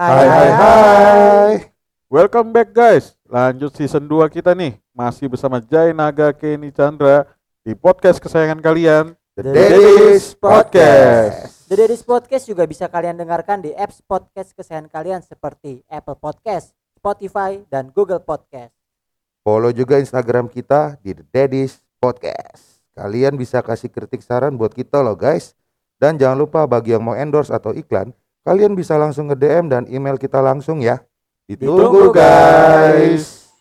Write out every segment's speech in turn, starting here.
Hai hai hai. Welcome back guys. Lanjut season 2 kita nih. Masih bersama Jai Naga Kenny Chandra di podcast kesayangan kalian The Daddy's Podcast. The Daddy's Podcast juga bisa kalian dengarkan di apps podcast kesayangan kalian seperti Apple Podcast, Spotify, dan Google Podcast. Follow juga Instagram kita di The Daddy's Podcast. Kalian bisa kasih kritik saran buat kita loh guys. Dan jangan lupa bagi yang mau endorse atau iklan, kalian bisa langsung nge DM dan email kita langsung ya. Ditunggu guys.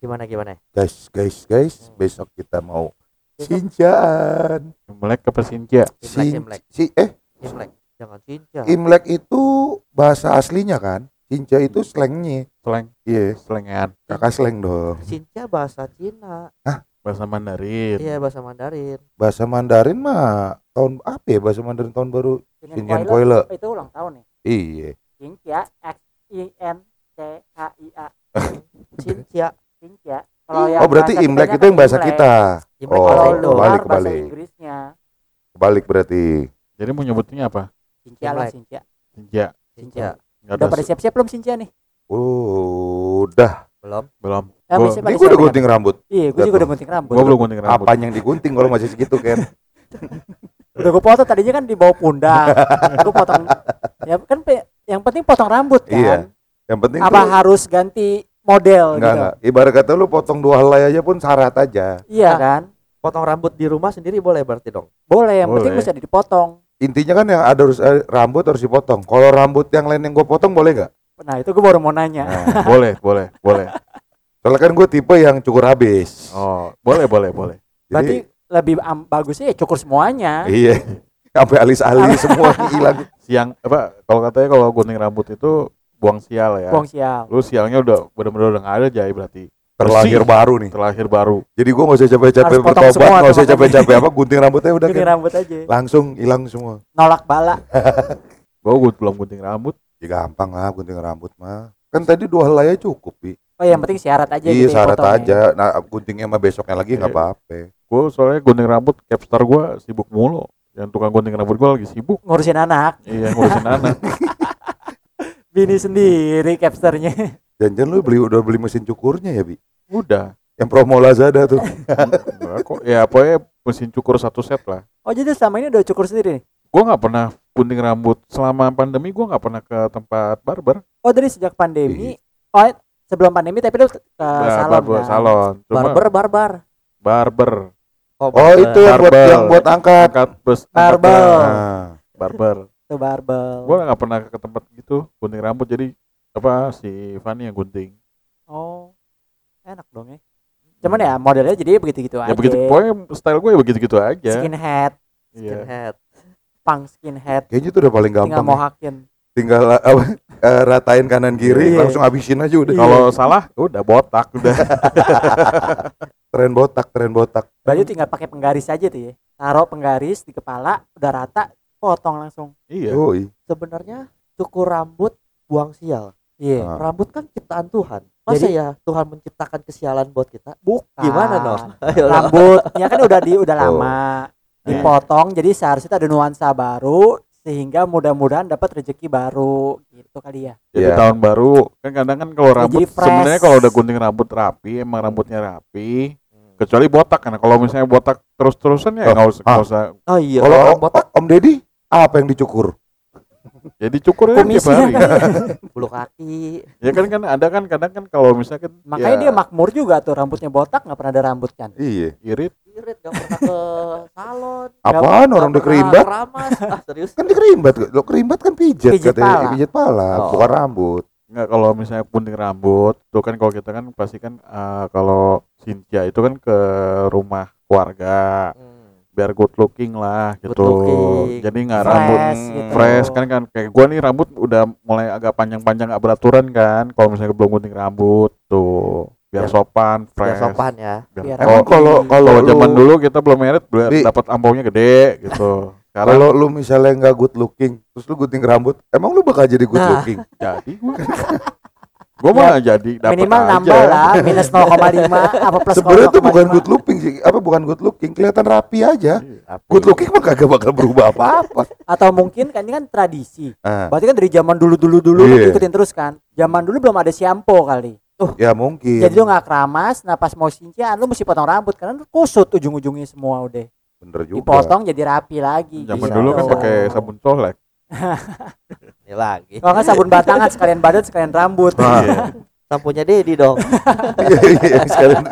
Gimana gimana? Guys, guys, guys, besok kita mau Sinjaan. Imlek ke Persinja. Imlek, Sin, Imlek. si, eh, Imlek. Jangan. Imlek itu bahasa aslinya kan? Sinja itu slangnya. Slang, Iya, slangan, kakak slang dong. Cinca bahasa Cina. bahasa Mandarin. Iya bahasa Mandarin. Bahasa Mandarin mah tahun apa ya? Bahasa Mandarin tahun baru Sinjan Koile. Itu ulang tahun nih. Iya. Cincia X I N C H I A. Cinca. Cincia. Kalau yang Oh berarti Imlek itu yang kan bahasa Imlek. kita. Imlek Oh, Kalau itu luar kebalik, bahasa kebalik. Inggrisnya Balik berarti. Jadi mau nyebutnya apa? Cincia lah Imlek. Cincia. Sinja. Udah ada pada siap-siap belum Cincia nih? Udah. Belum. belum. Eh, Gua- Ini gue udah gunting rambut. Iya, gue Udah juga udah gunting rambut. Gua belum gunting rambut. Apanya yang digunting kalau masih segitu kan? Udah gue potong tadinya kan di bawah pundak. gue potong. Ya kan yang penting potong rambut kan. Iya. Yang penting Apa tuh harus ganti model enggak gitu? enggak. Ibarat kata lu potong dua helai aja pun syarat aja. Iya kan? Potong rambut di rumah sendiri boleh berarti dong. Boleh, yang penting Boleh. bisa dipotong. Intinya kan yang ada harus eh, rambut harus dipotong. Kalau rambut yang lain yang gue potong boleh nggak? Nah, itu gue baru mau nanya. Nah, boleh, boleh, boleh. soalnya kan gue tipe yang cukur habis. Oh, boleh, boleh, boleh. Berarti Jadi lebih am- bagusnya ya cukur semuanya. iya. Sampai alis-alis semua hilang. Siang apa kalau katanya kalau gunting rambut itu buang sial ya. Buang sial. Lu sialnya udah benar-benar udah nggak ada Jai berarti. Terlahir Bersih. baru nih. Terlahir baru. Jadi gue gak usah capek-capek bertobat, semua gak tuh usah capek-capek apa, gunting rambutnya udah Gunting kan rambut aja. langsung hilang semua. Nolak bala. Gua gua belum gunting rambut. Ya gampang lah gunting rambut mah. Kan tadi dua helai aja cukup, Bi. Oh, yang penting syarat aja Iya, gitu ya syarat aja. Nah, guntingnya mah besoknya lagi nggak Iya. apa-apa. Gue soalnya gunting rambut capstar gue sibuk mulu. Yang tukang gunting rambut gue lagi sibuk. Ngurusin anak. Iya ngurusin anak. Bini sendiri capsternya. Jangan lu beli udah beli mesin cukurnya ya, Bi. Udah. Yang promo Lazada tuh. Kok. Ya pokoknya mesin cukur satu set lah. Oh, jadi selama ini udah cukur sendiri nih? Gue nggak pernah gunting rambut selama pandemi. Gue nggak pernah ke tempat barber. Oh, dari sejak pandemi. Oh, sebelum pandemi tapi lu ke Nah, salon barber kan? salon. Cuma Barber barbar. barber. Oh, barber. itu yang buat yang buat angkat. Angkat bus. Barbel. Nah, Barber. Itu barbel. Gue nggak pernah ke tempat gitu gunting rambut. Jadi apa si Fanny yang gunting. Oh, enak dong ya. Cuman ya modelnya jadi begitu-gitu Ya aja. begitu. Pokoknya style gue ya begitu-gitu aja. Skinhead, Iya. Skinhead. punk skinhead. kayaknya itu udah paling Tinggal gampang. mau ya. hakin. Tinggal apa, eh, ratain kanan kiri, Iya. langsung habisin aja udah. Kalau salah udah botak udah. tren botak, tren botak. Baju tinggal pakai penggaris aja tuh ya. Taruh penggaris di kepala, udah rata, potong langsung. iya. Sebenarnya cukur rambut buang sial. Iya. Ah. Rambut kan ciptaan Tuhan. Masa Jadi- ya Tuhan menciptakan kesialan buat kita? Bukan. Gimana dong? Ayo lah. Rambutnya kan udah di udah Oh. lama dipotong jadi seharusnya ada nuansa baru sehingga mudah-mudahan dapat rezeki baru gitu kali ya. Jadi Iya. tahun baru kan kadang kan kalau Ya, rambut sebenarnya kalau udah gunting rambut rapi emang rambutnya rapi kecuali botak kan kalau misalnya botak terus-terusan ya Oh, nggak usah nggak ah. usah Oh iya. Kalau Om, botak Om Deddy apa yang dicukur? Jadi cukur ya tiap hari ya. bulu kaki. ya kan kan ada kan kadang kan kalau misalnya kan Makanya ya, dia makmur juga tuh rambutnya botak nggak pernah ada rambut kan. Iya. irit Irit gak pernah ke salon. Apaan orang udah kerimbat? Keramas. Ah serius? Kan dikerimbat. Lo kerimbat kan pijat, Pijat katanya. pala. Pijat pala, Oh. bukan rambut. nggak kalau misalnya gunting rambut tuh kan kalau kita kan pasti kan eh, kalau Cynthia itu kan ke rumah keluarga Hmm. Biar good looking lah gitu Good looking. jadi nggak Fresh rambut gitu. fresh kan kan kayak gua nih rambut udah mulai agak panjang-panjang nggak beraturan kan kalau misalnya belum gunting rambut tuh biar Biar- sopan Biar fresh sopan ya. Biar- Biar kalau Emang kalau kalau zaman dulu kita belum merit dapat ampaunya gede gitu sekarang Kalau lu misalnya nggak good looking, terus lu gunting rambut, emang lu bakal jadi good Nah. looking? jadi gua Gua mah nggak jadi dapat minimal aja. nambah lah minus 0,5 apa plus Sebenarnya tuh bukan 0,5. good looking sih, apa bukan good looking, kelihatan rapi aja. Iya. Good looking mah kagak bakal berubah apa-apa. atau mungkin kan ini kan tradisi Ah, berarti kan dari zaman dulu dulu dulu Iya. ikutin terus kan zaman dulu belum ada shampoo kali ya mungkin. jadi lu nggak keramas nah pas mau sincian lu mesti potong rambut karena lu kusut ujung-ujungnya semua udah Bener juga. dipotong jadi rapi lagi Zaman gitu. dulu kan pakai sabun colek. Ini lagi. kalau nggak sabun batangan sekalian badan sekalian rambut Ah. Iya. Sampunya Dedi dong. Iya, iya, sekalian,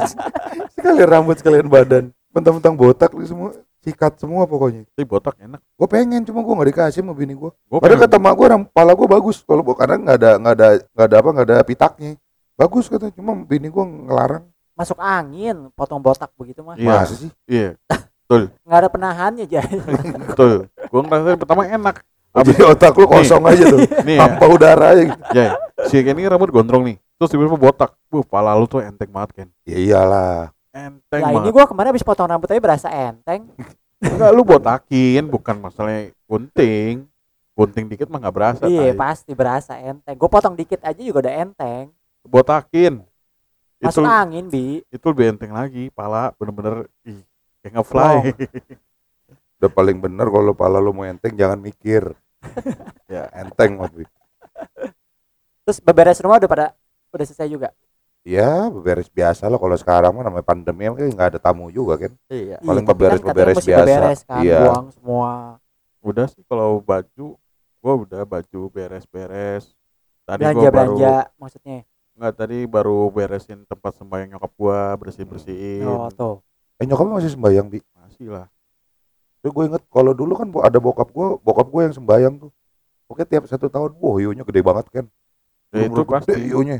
sekalian rambut, sekalian badan. Mentang-mentang botak lu semua, sikat semua pokoknya. Tapi botak enak. Gue pengen, cuma gue nggak dikasih sama bini gue. Gua Padahal pengen- kata mak gue, kepala gue bagus. Kalau gua- karena nggak ada, nggak ada, nggak ada apa, nggak ada pitaknya. Bagus kata, cuma bini gue ngelarang. masuk angin potong botak begitu mah Iya. Masa sih? Iya. nggak ada penahannya jadi Betul. Gua ngerasa pertama enak. Jadi otak lu kosong aja tuh, Nih ya, tanpa udara aja gitu. ya, si Ken ini rambut gondrong nih. Terus tiba-tiba botak. Buh, pala lu tuh enteng banget Ken. Ya iyalah. Enteng ya ini banget. gua kemarin habis potong rambut aja berasa enteng Enggak lu botakin, bukan masalah gunting. Gunting dikit mah nggak berasa. iya pasti berasa enteng gue potong dikit aja juga udah enteng Botakin. Itu masuk angin bi itu lebih enteng lagi. Pala bener-bener ih, kayak nge-fly. Udah paling bener kalau pala lu mau enteng jangan mikir. ya, Enteng waktu terus beberes rumah udah pada udah selesai juga Ya beberes biasa lah kalau sekarang mah namanya pandemi kan nggak ada tamu juga kan. Iya. Paling Iya, beberes- katanya beberes biasa. beberes kan Iya. buang semua udah sih kalau baju gua udah baju beres-beres. Tadi belanja gua baru belanja maksudnya Enggak tadi baru beresin tempat sembahyang nyokap gua, bersih-bersihin. oh tuh Eh nyokap masih sembayang bi. Masih lah. Terus gue inget kalau dulu kan ada bokap gue, bokap gue yang sembayang tuh. Oke tiap satu tahun, wah ionya gede banget kan. Ya, itu pasti. Gede ionya.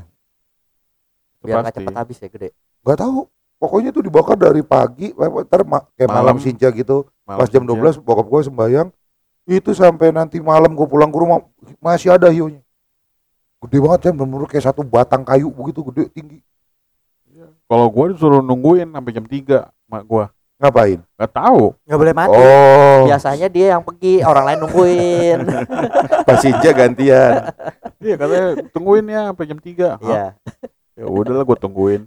Itu Biar nggak pasti. cepet habis ya gede. Gak tahu. Pokoknya tuh dibakar dari pagi, ntar ma- kayak malam, Malam. sinca gitu. Malam Pas jam senja. 12 bokap gue sembayang. Itu sampai nanti malam gue pulang ke rumah masih ada ionya. Gede banget kan, bener-bener kayak satu batang kayu begitu gede tinggi. Kalau gua disuruh nungguin sampai jam 3 mak gua. Ngapain? Nggak tahu. nggak boleh mati Oh, Biasanya dia yang pergi, orang lain nungguin. pas sinca gantian. Iya katanya tungguin ya sampai jam 3. Iya. Ya udahlah gua tungguin.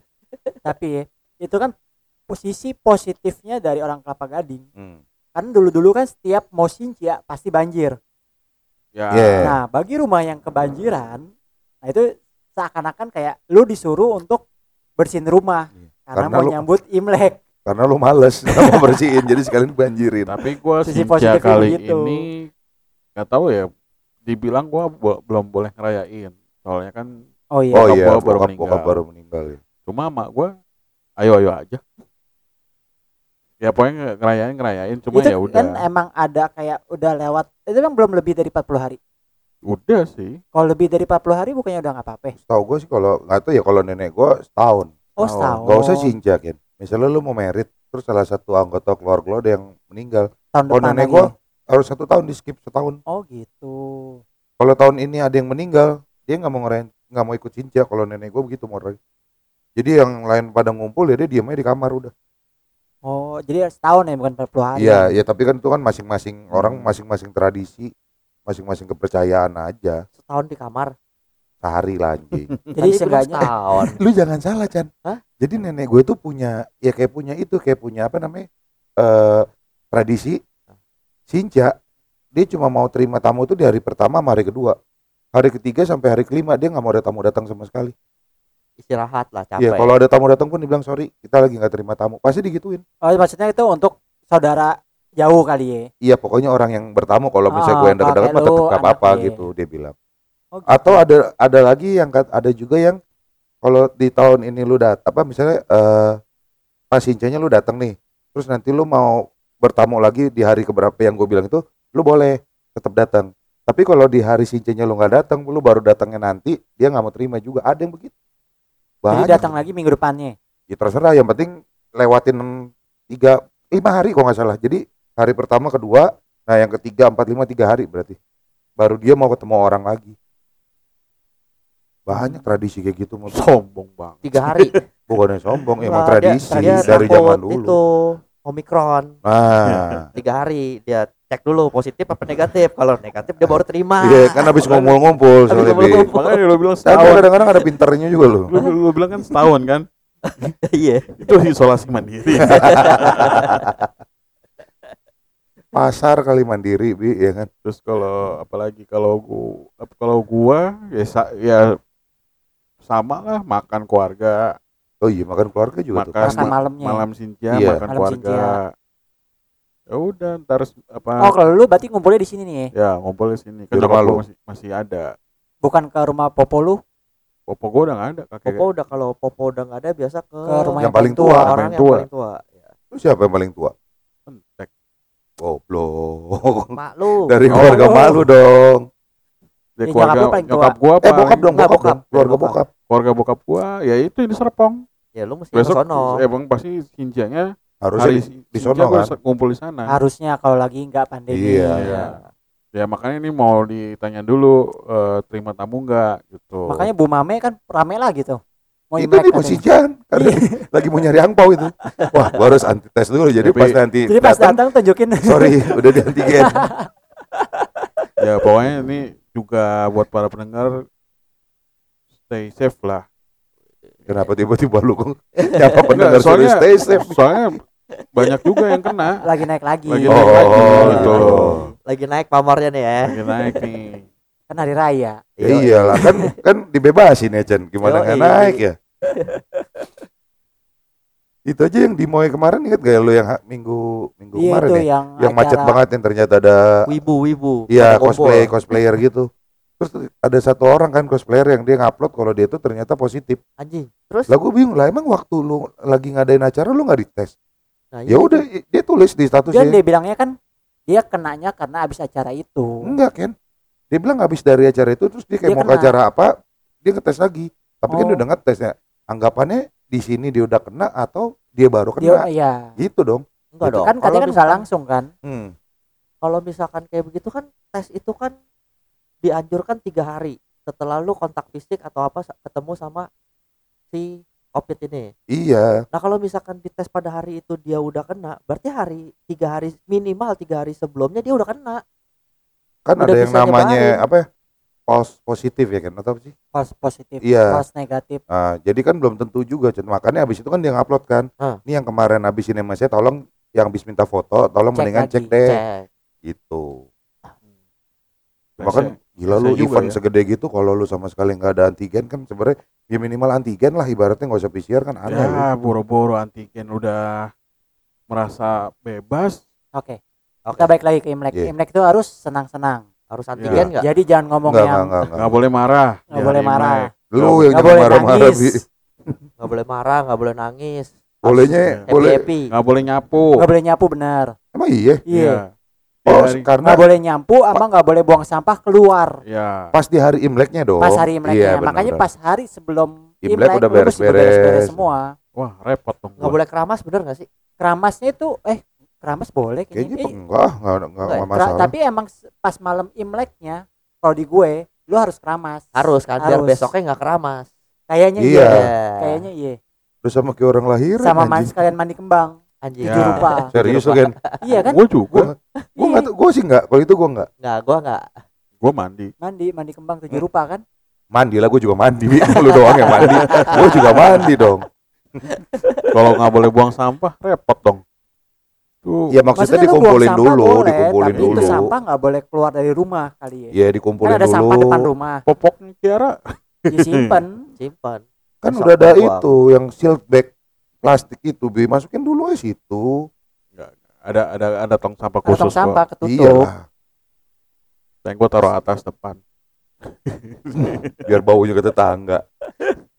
tapi itu kan posisi positifnya dari orang kelapa gading Hmm. kan dulu dulu kan setiap mau sincia pasti banjir Ya. Iya. nah bagi rumah yang kebanjiran nah itu seakan-akan kayak lu disuruh untuk bersihin rumah Iya. karena, Karena mau lu- nyambut imlek Karena lu males nggak mau bersihin, jadi sekalian banjirin. Tapi gua Sisi sinca positifnya kali begitu. ini nggak tahu ya. Dibilang gua bo- belum boleh ngerayain. Soalnya kan oh iya Oh iya, gua baru bokap, meninggal. bokap baru meninggal ya. cuma mak gua ayo ayo aja. Ya pokoknya ngerayain ngerayain cuma ya udah. kan emang ada kayak udah lewat itu kan belum lebih dari 40 hari Udah sih. kalau lebih dari 40 hari bukannya udah nggak apa-apa ya? Tahu gue sih kalau nggak tahu ya kalau nenek gue setahun. oh setahun Gak usah sinja kan. Misalnya lu mau merit, terus salah satu anggota keluarga lo ada yang meninggal. tahun Kalau depan nenek ya? harus satu tahun di skip setahun. oh gitu Kalau tahun ini ada yang meninggal, dia nggak mau ngerayain, nggak mau ikut sinja. Kalau nenek gue begitu mau. Jadi yang lain pada ngumpul ya dia diam aja di kamar udah. oh jadi setahun ya bukan 40 hari Iya, ya tapi kan itu kan masing-masing orang Hmm. masing-masing tradisi, masing-masing kepercayaan aja. Setahun di kamar. Sehari lah anjing. jadi seenggaknya lu jangan salah Chan. Hah? jadi nenek gue tuh punya ya kayak punya itu kayak punya apa namanya eh tradisi sinca. Dia cuma mau terima tamu itu di hari pertama sama hari kedua. Hari ketiga sampai hari kelima dia nggak mau ada tamu datang sama sekali. Istirahat lah, capek. Iya kalau ada tamu datang pun dibilang sorry kita lagi nggak terima tamu. Pasti digituin. Oh maksudnya itu untuk saudara jauh kali ya? Iya pokoknya orang yang bertamu kalau misalnya Ah, gue yang dekat-dekat mah tetap apa-apa anaknya. gitu dia bilang oh, gitu. atau ada ada lagi yang ada juga yang kalau di tahun ini lu dat apa misalnya eh pas sincanya lu datang nih terus nanti lu mau bertamu lagi di hari keberapa yang gue bilang itu lu boleh tetap datang. Tapi kalau di hari sincanya lu nggak datang lu baru datangnya nanti dia nggak mau terima juga. Ada yang begitu. Jadi banyak. datang lagi minggu depannya? Ya terserah. Yang penting lewatin tiga lima hari kok nggak salah. Jadi hari pertama kedua nah yang ketiga empat lima tiga hari berarti. Baru dia mau ketemu orang lagi banyak tradisi kayak gitu menurut Sombong bang. Tiga hari. bukannya sombong emang Wah, dia- tradisi dia dari zaman dulu Itu Omikron. nah Tiga hari dia cek dulu positif apa negatif. Kalau negatif dia baru terima. Iya, kan habis ngumpul-ngumpul soalnya. Makanya lo bilang Tapi setahun. kadang-kadang ada pinternya juga loh. Lo, lo bilang kan setahun kan? Iya. Itu isolasi mandiri. Pasar kali mandiri, Bi, ya kan? Terus kalau apalagi kalau gua kalau gua ya ya sama lah makan keluarga, Oh iya, makan keluarga juga tuh. makan ma- malamnya. malam sinja, Iya. makan Malam keluarga. Ya udah ntar apa Oh, kalau lu berarti ngumpulnya di sini nih ya? ya ngumpul di sini kan lu? masih masih ada. Bukan ke rumah popo lu, Popo gua udah nggak ada kakek. Popo udah kalau Popo udah nggak ada biasa ke, ke rumah Yang paling tua. orang Yang yang tua. paling tua. Ya. Lu siapa yang paling tua? Entek. Goblok. Mak lu. Dari Oh. keluarga malu dong. Dari Ya, keluarga nyokap nyokap gua Eh, bokap dong, bokap bokap. Keluarga Bokap. bokap. keluarga bokap gua ya itu di Serpong. Ya lu mesti ke Besok sono. emang pasti sinjanya Harusnya hari di, di sono kan. ngumpul di sana. harusnya kalau lagi nggak pandemi. Iya. Iya. Ya makanya ini mau ditanya dulu eh, terima tamu nggak gitu. Makanya Bu Mame kan rame lagi tuh. Mau itu nih katanya. musijan karena lagi mau nyari angpau itu. Wah, gua harus anti tes dulu jadi Tapi- pas nanti Jadi pas datang, datang tunjukin. sorry udah di antigen. ya pokoknya ini juga buat para pendengar stay safe lah. Kenapa tiba-tiba lu kok siapa pendengar suruh stay safe? Soalnya banyak juga yang kena. lagi naik lagi. Lagi Oh, naik lagi gitu. Lagi naik pamornya nih ya. Lagi naik nih. Kan hari raya. Ya iyalah kan kan dibebasin ya Chen gimana nggak naik ya itu aja yang di Moe kemarin inget gak ya lu yang minggu minggu Iya kemarin ya yang yang macet banget yang ternyata ada Wibu, wibu. Iya cosplay cosplayer gitu terus ada satu orang kan cosplayer yang dia ngupload kalau dia itu ternyata positif Anjing. Terus lah gue bingung lah emang waktu lu lagi ngadain acara lu nggak dites nah, ya iya udah dia tulis di Dan statusnya dia bilangnya kan dia kenanya karena abis acara itu. enggak kan dia bilang habis dari acara itu terus dia kayak Dia mau ke kena. acara apa dia ngetes lagi tapi kan Oh. dia udah ngetes ya anggapannya di sini dia udah kena atau dia baru Dia kena iya. gitu dong Enggak dong. Kan katanya kan nggak misalkan- langsung kan. hmm. Kalau misalkan kayak begitu kan tes itu kan dianjurkan tiga hari setelah lu kontak fisik atau apa ketemu sama si opit ini. iya Nah kalau misalkan dites pada hari itu dia udah kena, berarti hari tiga hari minimal tiga hari sebelumnya dia udah kena. kan Udah ada yang bisa namanya nyebarin. apa ya false positif ya kan atau apa sih False positif, Iya. false negatif. Nah, jadi kan belum tentu juga, Cen. makanya habis itu kan dia ngupload kan. Ah. Ini yang kemarin habis ini mas saya tolong yang habis minta foto, tolong Cek mendingan lagi, cek deh, Cek. gitu. Biasanya- Bahkan gila lu event ya. segede gitu, kalau lu sama sekali nggak ada antigen kan sebenarnya ya minimal antigen lah ibaratnya nggak usah PCR kan aneh. Ya boro-boro antigen udah merasa bebas. Oke. Oke. Kita balik lagi ke Imlek. Iya. Imlek itu harus senang-senang. Harus Iya. antigen nggak? Jadi jangan ngomong Enggak, yang enggak, enggak, enggak. nggak boleh marah. nggak boleh hari marah. Imlek. Lu yang Nggak jangan boleh marah-marah. Nggak boleh marah, nggak boleh nangis. Bolehnya, Happy boleh. happy. nggak boleh nyapu. Nggak boleh nyapu benar. Emang iya? Iya. Oh, hari- karena Nggak boleh nyampu, sama nggak boleh buang sampah keluar. ya. pas di hari Imleknya dong. Pas hari Iya, Imleknya. benar, Makanya pas hari sebelum Imlek Imlek, udah beres-beres. semua. Wah repot dong. Nggak boleh keramas bener nggak sih? Keramasnya itu eh keramas boleh Kayaknya Eh, enggak, enggak, enggak, Enggak enggak masalah. tapi emang pas malam Imleknya kalau di gue lu harus keramas. Harus kan biar besoknya nggak keramas. Kayaknya Iya. iya. Kayaknya iya. Terus sama kayak orang lahiran Sama man, anjing. sekalian mandi kembang. Anjing. Ya. Rupa. Serius lu kan? iya kan? Gue juga. Gue enggak gue sih enggak, kalau itu gue enggak. Nggak, gua nggak. Gue mandi. Mandi, mandi kembang tujuh Hmm. rupa kan? Mandi lah, gue juga mandi. lu doang yang mandi. Gue juga mandi dong. Kalau nggak boleh buang sampah repot dong. Tuh. Ya maksudnya, buang dikumpulin dulu, boleh, dikumpulin tapi dulu. itu sampah nggak boleh keluar dari rumah kali ya. Ya Kan dikumpulin ada dulu. sampah depan rumah, popoknya Kiara. disimpan. Simpan. Kan udah ada buang. itu yang shield bag plastik itu, bi masukin dulu aja situ. Ada ada ada tong sampah Ada khusus tong sampah ketutup. Iya Yang gue taruh atas depan. biar baunya ke tetangga.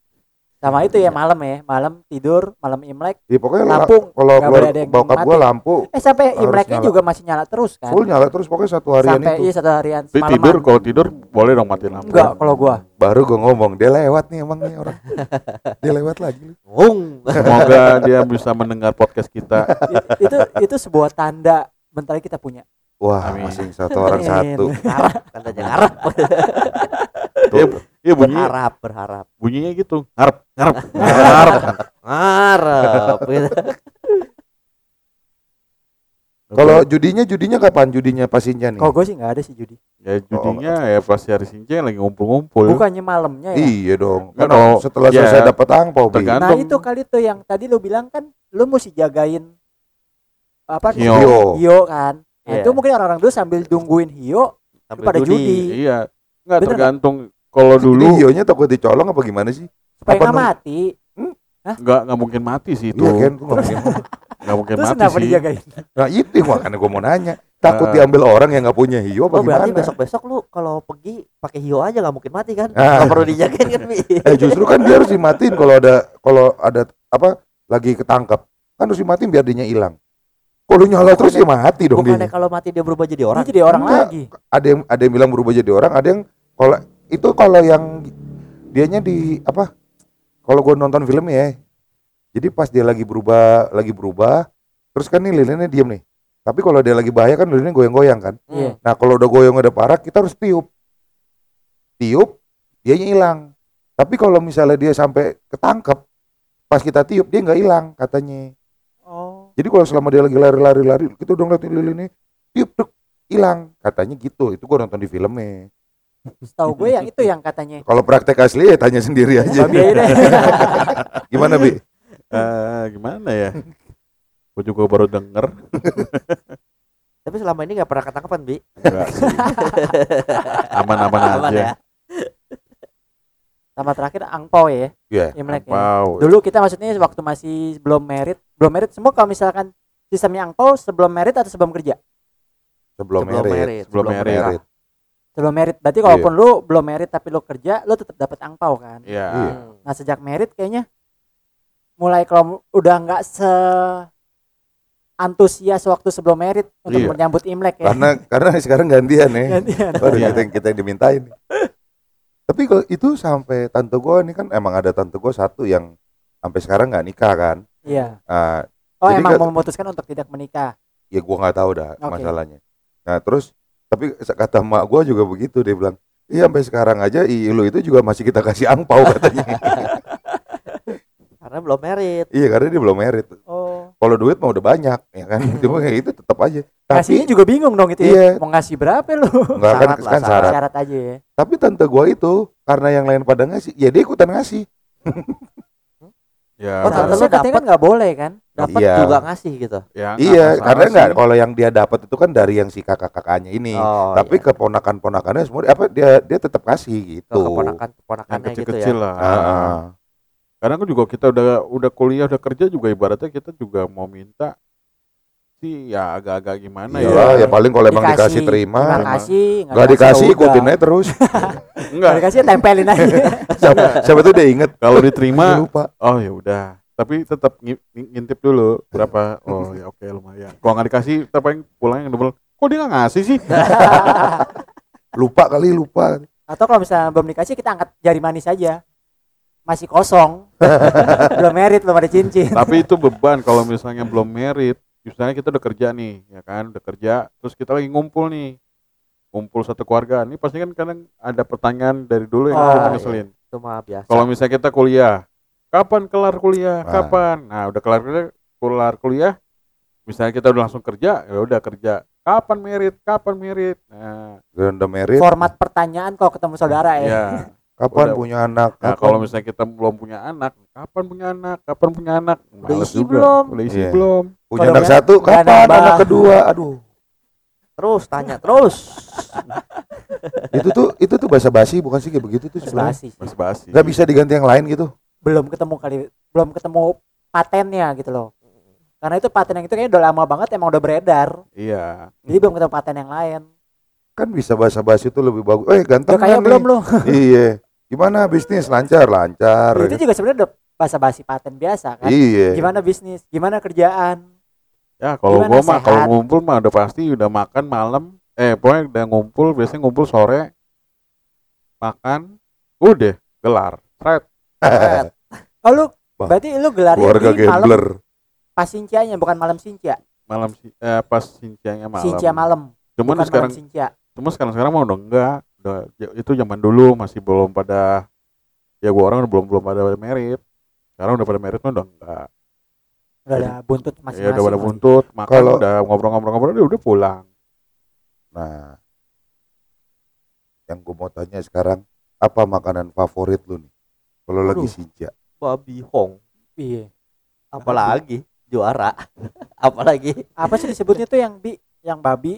Sama itu ya malam ya, malam tidur, malam Imlek. Ya pokoknya la- Lampu kalau keluar boleh ada yang bokap gue mati. lampu Eh sampai Imleknya nyala. juga masih nyala terus kan? full nyala terus pokoknya satu harian sampai itu. iya satu harian semalaman. tidur kalau tidur boleh dong matiin lampu. Enggak kalau gua. Baru gue ngomong, dia lewat nih emang nih orang. dia lewat lagi. Ngung. Semoga dia bisa mendengar podcast kita. Itu itu sebuah tanda bentar kita punya. Wah, Amin. masing satu orang satu. Tandanya ngarep. Iya, iya bunyinya berharap, berharap. bunyinya gitu. Ngarep, ngarep. Ngarep. gitu. Kalau judinya judinya kapan judinya pastinya nih? Kalau gue sih nggak ada sih judi. ya judinya ya pas hari Sinja lagi ngumpul-ngumpul. Bukannya malamnya ya. Iya dong. Nggak Kan dong. setelah Iya. selesai dapat angpau. Nah itu kali tuh yang tadi lu bilang kan lu mesti jagain apa Hio. Hio. hio kan. Nah, Iya. itu mungkin orang-orang dulu sambil tungguin hio Sambil pada judi. Iya. Enggak Bener tergantung kalau dulu hionya takut dicolong apa gimana sih? supaya Apa nggak mati. enggak enggak mungkin mati sih itu. Iya kan, nggak mungkin. Enggak mungkin Terus mati sih. dijagain? Nah itu yang makanya gue mau nanya. Takut Nah. diambil orang yang nggak punya hio apa Oh berarti gimana? besok-besok lu kalau pergi pakai hio aja nggak mungkin mati kan? Ah. Nggak perlu dijagain kan Bi? Eh justru kan dia harus dimatiin kalau ada kalau ada apa lagi ketangkep kan harus dimatiin biar dia hilang. Kalau nyala terus ya mati dong Bukannya dia. kalau mati dia berubah jadi Dia orang? jadi orang Enggak. lagi. Ada yang ada yang bilang berubah jadi orang, ada yang kalau itu kalau yang dianya di apa? Kalau gue nonton film ya, jadi pas dia lagi berubah lagi berubah, terus kan nih lilinnya diem nih. Tapi kalau dia lagi bahaya kan lilinnya goyang-goyang kan. Iya. Nah kalau udah goyang udah parah kita harus tiup. Tiup, dia hilang. Tapi kalau misalnya dia sampai ketangkep, pas kita tiup dia nggak hilang katanya. Oh. Jadi kalau selama dia lagi lari-lari-lari, kita udah ngeliatin lilin ini, tiup tuh hilang katanya gitu. Itu gua nonton di filmnya. Setahu gue yang itu yang katanya. Kalau praktek asli ya tanya sendiri aja. Gimana bi? Eh, gimana ya? Gue juga baru denger. Tapi selama ini nggak pernah ketangkepan Bi. Aman-aman Aman aja. ya. Sama terakhir angpau ya, Iya. Imlek ya. Wow. Dulu kita maksudnya waktu masih belum merit, belum merit semua kalau misalkan sistemnya angpau sebelum merit atau sebelum kerja? Sebelum, Sebelum merit. merit. Sebelum merit. Merit. Sebelum merit. Berarti Iya. kalaupun lu belum merit tapi lu kerja, lu tetap dapat angpau kan? Iya. Iya. Nah, sejak merit kayaknya mulai kalau udah nggak se antusias waktu sebelum merit untuk Iya. menyambut Imlek ya. Karena karena sekarang gantian ya. Gantian. Waduh, Iya. kita yang kita yang dimintain. Tapi kalau itu sampai tante gua ini kan emang ada tante gua satu yang sampai sekarang nggak nikah kan. Iya. Nah, Oh, Jadi emang kan- memutuskan untuk tidak menikah. ya gua nggak tahu dah Oke. masalahnya. Nah terus tapi kata emak gua juga begitu dia bilang, iya sampai sekarang aja i, lu itu juga masih kita kasih angpau katanya. Karena belum merit. iya karena dia belum merit. Oh. Kalau duit mah udah banyak ya kan. Cuma kayak itu tetap aja. Kasihnya Tapi juga bingung dong itu Iya. ya. Mau ngasih berapa lu? nggak kan, Syarat lah, kan syarat. Syarat aja ya. Tapi tante gua itu karena yang lain pada ngasih, ya dia ikutan ngasih. Ya, Oh, tante lu katanya dapet- kan nggak boleh kan? Dapat Iya. juga ngasih gitu. Ya, iya, karena enggak kalau yang dia dapat itu kan dari yang si kakak-kakaknya ini. Oh, Tapi iya. keponakan-ponakannya semua apa dia dia tetap kasih gitu. keponakan yang keponakannya gitu ya. kecil-kecil lah. Ah, ah. Karena kan juga kita udah udah kuliah udah kerja juga ibaratnya kita juga mau minta sih ya agak-agak gimana Iya, ya. ya paling kalau emang dikasih terima. Terima kasih. Nggak dikasih ya ikutin aja terus. Enggak. dikasih tempelin aja. siapa, siapa tuh dia inget. Kalau diterima lupa. oh ya udah. Tapi tetap ngi- ngi- ngintip dulu berapa. Oh ya oke lumayan. Kalau nggak dikasih kita paling pulang yang double. Kok dia nggak ngasih sih? Lupa kali lupa. Atau kalau misalnya belum dikasih kita angkat jari manis aja. Masih kosong. belum merit, belum ada cincin. Tapi itu beban kalau misalnya belum merit. Misalnya kita udah kerja nih, ya kan, udah kerja, terus kita lagi ngumpul nih, ngumpul satu keluarga. Ini pasti kan kadang ada pertanyaan dari dulu yang Oh, iya. ngeselin. Itu mah biasa. Kalau misalnya kita kuliah, kapan kelar kuliah? Ah. Kapan? Nah, udah kelar kuliah, kelar kuliah, misalnya kita udah langsung kerja, ya udah kerja. Kapan merit? Kapan merit? Nah, Udah merit. Format pertanyaan kalau ketemu saudara ya. ya. Kapan Udah. punya anak? Nah, Kapan? kalau misalnya kita belum punya anak, kapan punya anak? Kapan punya anak? Udah Males isi juga. belum? Udah isi Iya. belum? punya anak satu, kapan nambah. anak kedua? Aduh. Terus tanya terus. itu tuh itu tuh bahasa basi bukan sih kayak begitu tuh sebenarnya. Masih basi. Gak bisa diganti yang lain gitu. Belum ketemu kali, belum ketemu patennya gitu loh. Karena itu paten yang itu kayaknya udah lama banget emang udah beredar. Iya. Jadi belum ketemu paten yang lain. Kan bisa bahasa basi itu lebih bagus. Eh ganteng kan belum nih? lu. Iya. Gimana bisnis lancar lancar. itu juga sebenarnya udah bahasa basi paten biasa kan. Iya. Gimana bisnis, gimana kerjaan. Ya kalau Gimana gua mah kalau ngumpul mah udah pasti udah makan malam. Eh pokoknya udah ngumpul biasanya ngumpul sore. Makan, udah gelar. Right. Oh lu Wah, berarti lu gelarnya Keluarga di malam gambler. pas sincianya bukan malam sincia. Malam si- eh, pas sincianya malam. Sincia malam. Cuman bukan sekarang malam sincia. cuma sekarang sekarang mah udah enggak. Udah ya, itu zaman dulu masih belum pada ya gua orang belum belum pada merit. Sekarang udah pada merit mah udah enggak. Udah ada buntut ya masing-masing. udah pada buntut makan Kalau- udah ngobrol-ngobrol-ngobrol dia udah pulang Nah, yang gue mau tanya sekarang, apa makanan favorit lu nih? Kalau lagi sinja. babi hong. Iya. apalagi juara. Apalagi. Apa sih disebutnya tuh yang bi? Yang babi?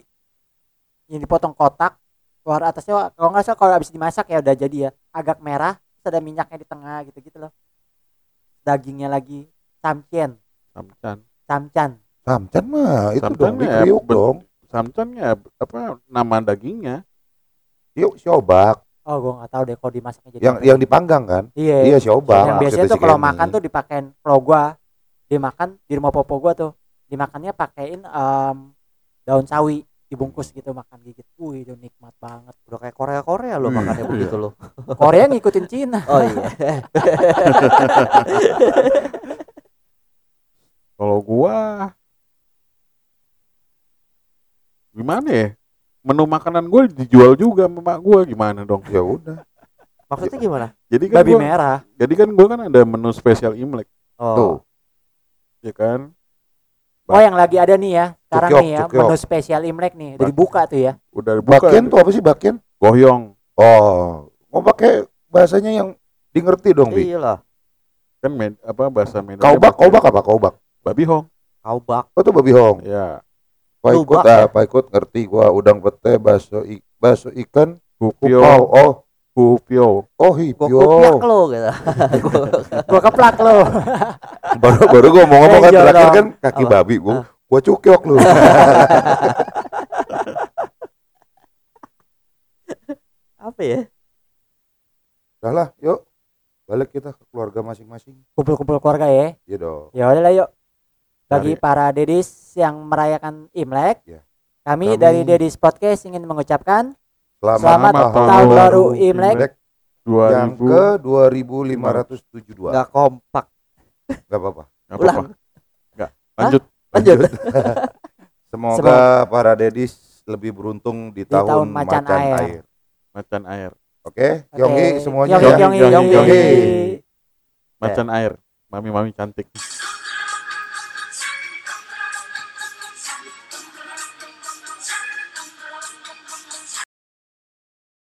Yang dipotong kotak luar atasnya kalau nggak salah kalau habis dimasak ya udah jadi ya. Agak merah terus ada minyaknya di tengah gitu gitu loh. Dagingnya lagi samcen samcan samcan Samcan mah itu Samcan dong, di ya, dong. samcannya apa nama dagingnya? Yuk, siobak. Oh gue nggak tahu deh kalau dimasaknya jadi Yang apa. yang dipanggang kan? iya Iya, siobak. yang biasanya tuh kalau makan tuh dipakein kalau gua dimakan di rumah popo gua tuh dimakannya pakein em, daun sawi dibungkus gitu makan gigit wih itu nikmat banget udah kayak Korea Korea lo Hmm. makannya begitu lo Korea ngikutin Cina oh iya kalau gua gimana ya menu makanan gue dijual juga sama mak gua. Gimana dong? Ya udah. maksudnya gimana? Jadi kan babi gua, merah. jadi kan gua kan ada menu spesial imlek. Oh. Tuh. ya kan? Oh yang lagi ada nih ya. Sekarang Cukyok, nih ya cukyok. menu spesial Imlek nih. Udah dibuka tuh ya. Udah buka Bakian tuh. apa sih bakian? goyong Oh, mau pakai bahasanya yang di ngerti dong, Bi. iya lah. Kan med, apa bahasa Medan Kaubak, kaubak apa? Kaubak. babi hong. Kaubak. Oh, tuh babi hong. ya Pak ikut Lubak ah, ya? Pak ikut ngerti gua udang pete, bakso i, bakso ikan, hupio. Oh, hupio oh gua hipyo. kuplak lo gitu gua keplak lo baru baru gua mau ngomong kan Eh, terakhir jorong. kan kaki Apa? babi gua. Ah. Gua cukyok lu. apa ya Udah lah, yuk. Balik kita ke keluarga masing-masing. kumpul-kumpul keluarga ya Iya dong. ya udah lah yuk bagi Mari. para dedis yang merayakan Imlek Ya. kami, Kami- dari dedis podcast ingin mengucapkan Selamat, Selamat tahun baru Imlek. yang 2000 ke 2572. nggak kompak Enggak apa-apa. Nggak ulang. apa-apa. Nggak. lanjut lanjut Semoga para dedis lebih beruntung di, tahun tahun, macan macan, air. air. macan air Oke, Oke. Yonggi semuanya Yonggi, ya. Yonggi, Yonggi, Yonggi. Yonggi. macan air mami mami cantik